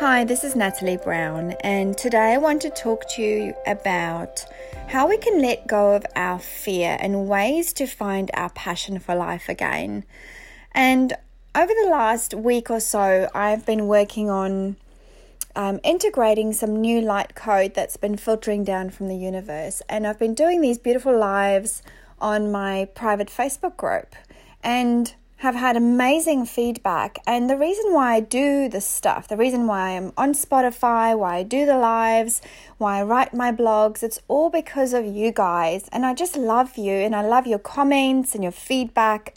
Hi, this is Natalie Brown, and today I want to talk to you about how we can let go of our fear and ways to find our passion for life again. And over the last week or so, I've been working on um, integrating some new light code that's been filtering down from the universe, and I've been doing these beautiful lives on my private Facebook group. And have had amazing feedback. And the reason why I do this stuff, the reason why I'm on Spotify, why I do the lives, why I write my blogs, it's all because of you guys. And I just love you and I love your comments and your feedback.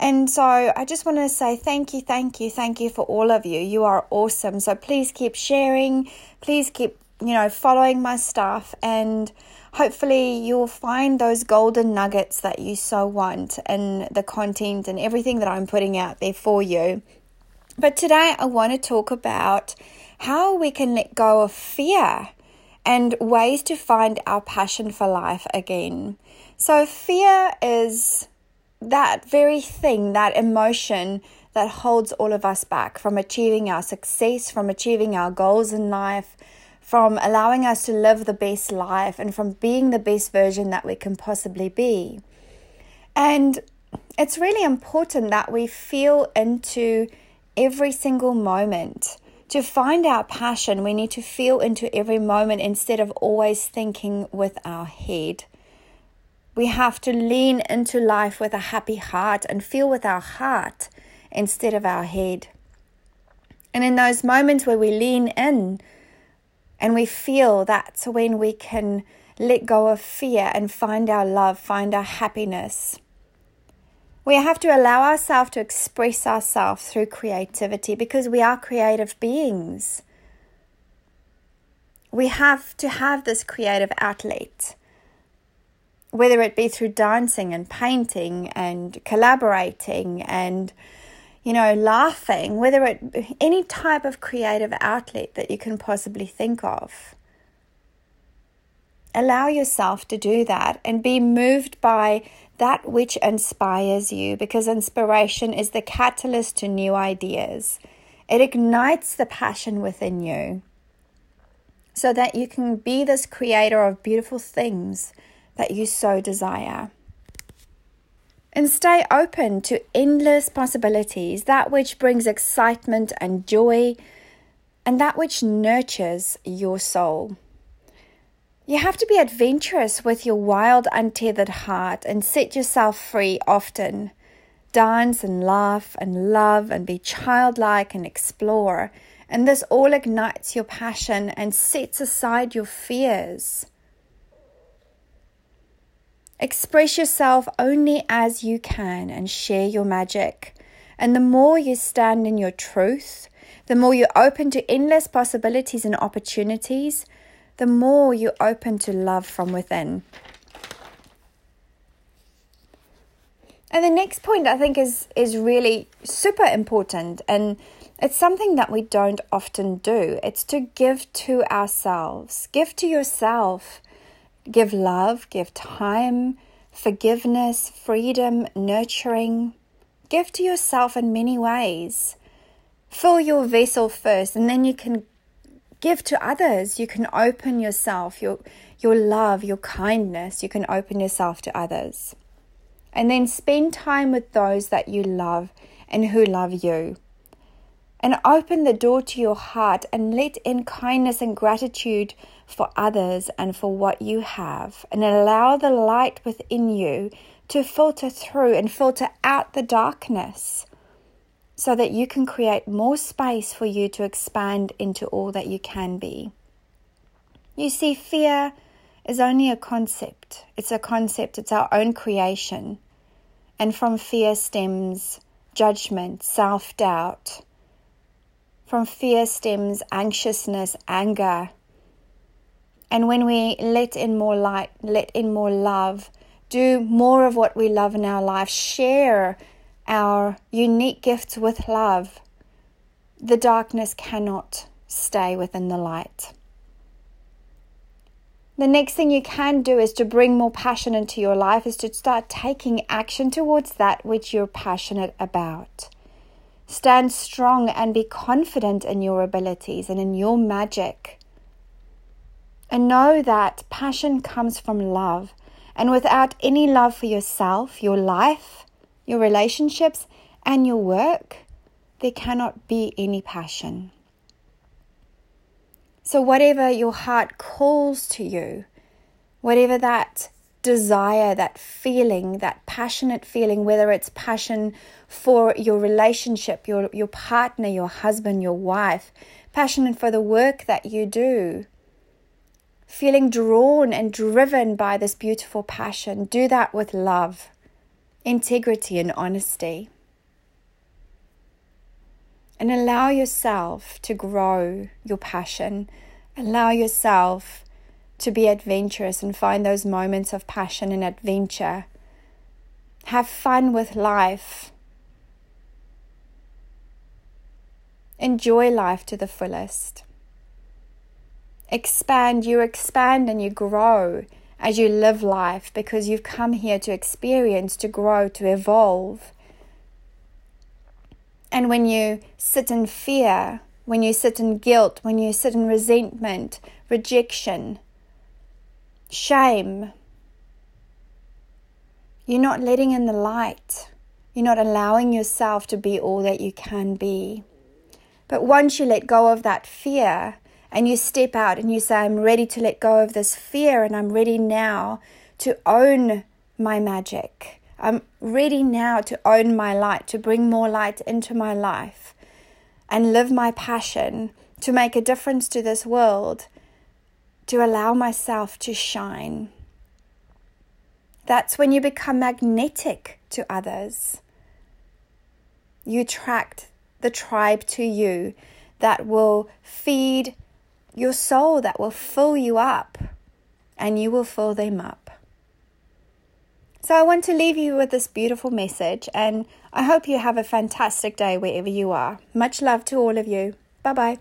And so I just want to say thank you, thank you, thank you for all of you. You are awesome. So please keep sharing, please keep, you know, following my stuff and hopefully you'll find those golden nuggets that you so want and the content and everything that I'm putting out there for you. But today I want to talk about how we can let go of fear and ways to find our passion for life again. So, fear is that very thing, that emotion that holds all of us back from achieving our success, from achieving our goals in life, from allowing us to live the best life and from being the best version that we can possibly be. And it's really important that we feel into every single moment. To find our passion, we need to feel into every moment instead of always thinking with our head. We have to lean into life with a happy heart and feel with our heart instead of our head. And in those moments where we lean in, and we feel that's when we can let go of fear and find our love, find our happiness. We have to allow ourselves to express ourselves through creativity because we are creative beings. We have to have this creative outlet, whether it be through dancing and painting and collaborating and you know, laughing, whether it any type of creative outlet that you can possibly think of. Allow yourself to do that and be moved by that which inspires you because inspiration is the catalyst to new ideas. It ignites the passion within you so that you can be this creator of beautiful things that you so desire and stay open to endless possibilities, that which brings excitement and joy, and that which nurtures your soul. You have to be adventurous with your wild, untethered heart and set yourself free often. Dance and laugh and love and be childlike and explore. And this all ignites your passion and sets aside your fears. Express yourself only as you can and share your magic. And the more you stand in your truth, the more you open to endless possibilities and opportunities, the more you open to love from within. And the next point I think is is really super important and it's something that we don't often do. It's to give to ourselves. Give to yourself Give love, give time, forgiveness, freedom, nurturing. Give to yourself in many ways. Fill your vessel first, and then you can give to others. You can open yourself, your, your love, your kindness. You can open yourself to others. And then spend time with those that you love and who love you and open the door to your heart and let in kindness and gratitude for others and for what you have, and allow the light within you to filter through and filter out the darkness so that you can create more space for you to expand into all that you can be. You see, fear is only a concept, it's a concept, it's our own creation. And from fear stems judgment, self doubt from fear stems anxiousness, anger. And when we let in more light, let in more love, do more of what we love in our life, share our unique gifts with love, the darkness cannot stay within the light. The next thing you can do is to bring more passion into your life, is to start taking action towards that which you're passionate about. Stand strong and be confident in your abilities and in your magic. And know that passion comes from love. And without any love for yourself, your life, your relationships, and your work, there cannot be any passion. So, whatever your heart calls to you, whatever that desire, that feeling, that passionate feeling, whether it's passion for your relationship, your, your partner, your husband, your wife, passionate for the work that you do, feeling drawn and driven by this beautiful passion, do that with love, integrity, and honesty. And allow yourself to grow your passion. Allow yourself to be adventurous and find those moments of passion and adventure. Have fun with life. Enjoy life to the fullest expand, you expand and you grow as you live life because you've come here to experience, to grow, to evolve. And when you sit in fear, when you sit in guilt, when you sit in resentment, rejection, shame, you're not letting in the light. You're not allowing yourself to be all that you can be. But once you let go of that fear, and you step out and you say, I'm ready to let go of this fear and I'm ready now to own my magic. I'm ready now to own my light, to bring more light into my life and live my passion, to make a difference to this world, to allow myself to shine. That's when you become magnetic to others. You attract the tribe to you that will feed your soul that will fill you up and you will fill them up. So, I want to leave you with this beautiful message, and I hope you have a fantastic day wherever you are. Much love to all of you. Bye bye.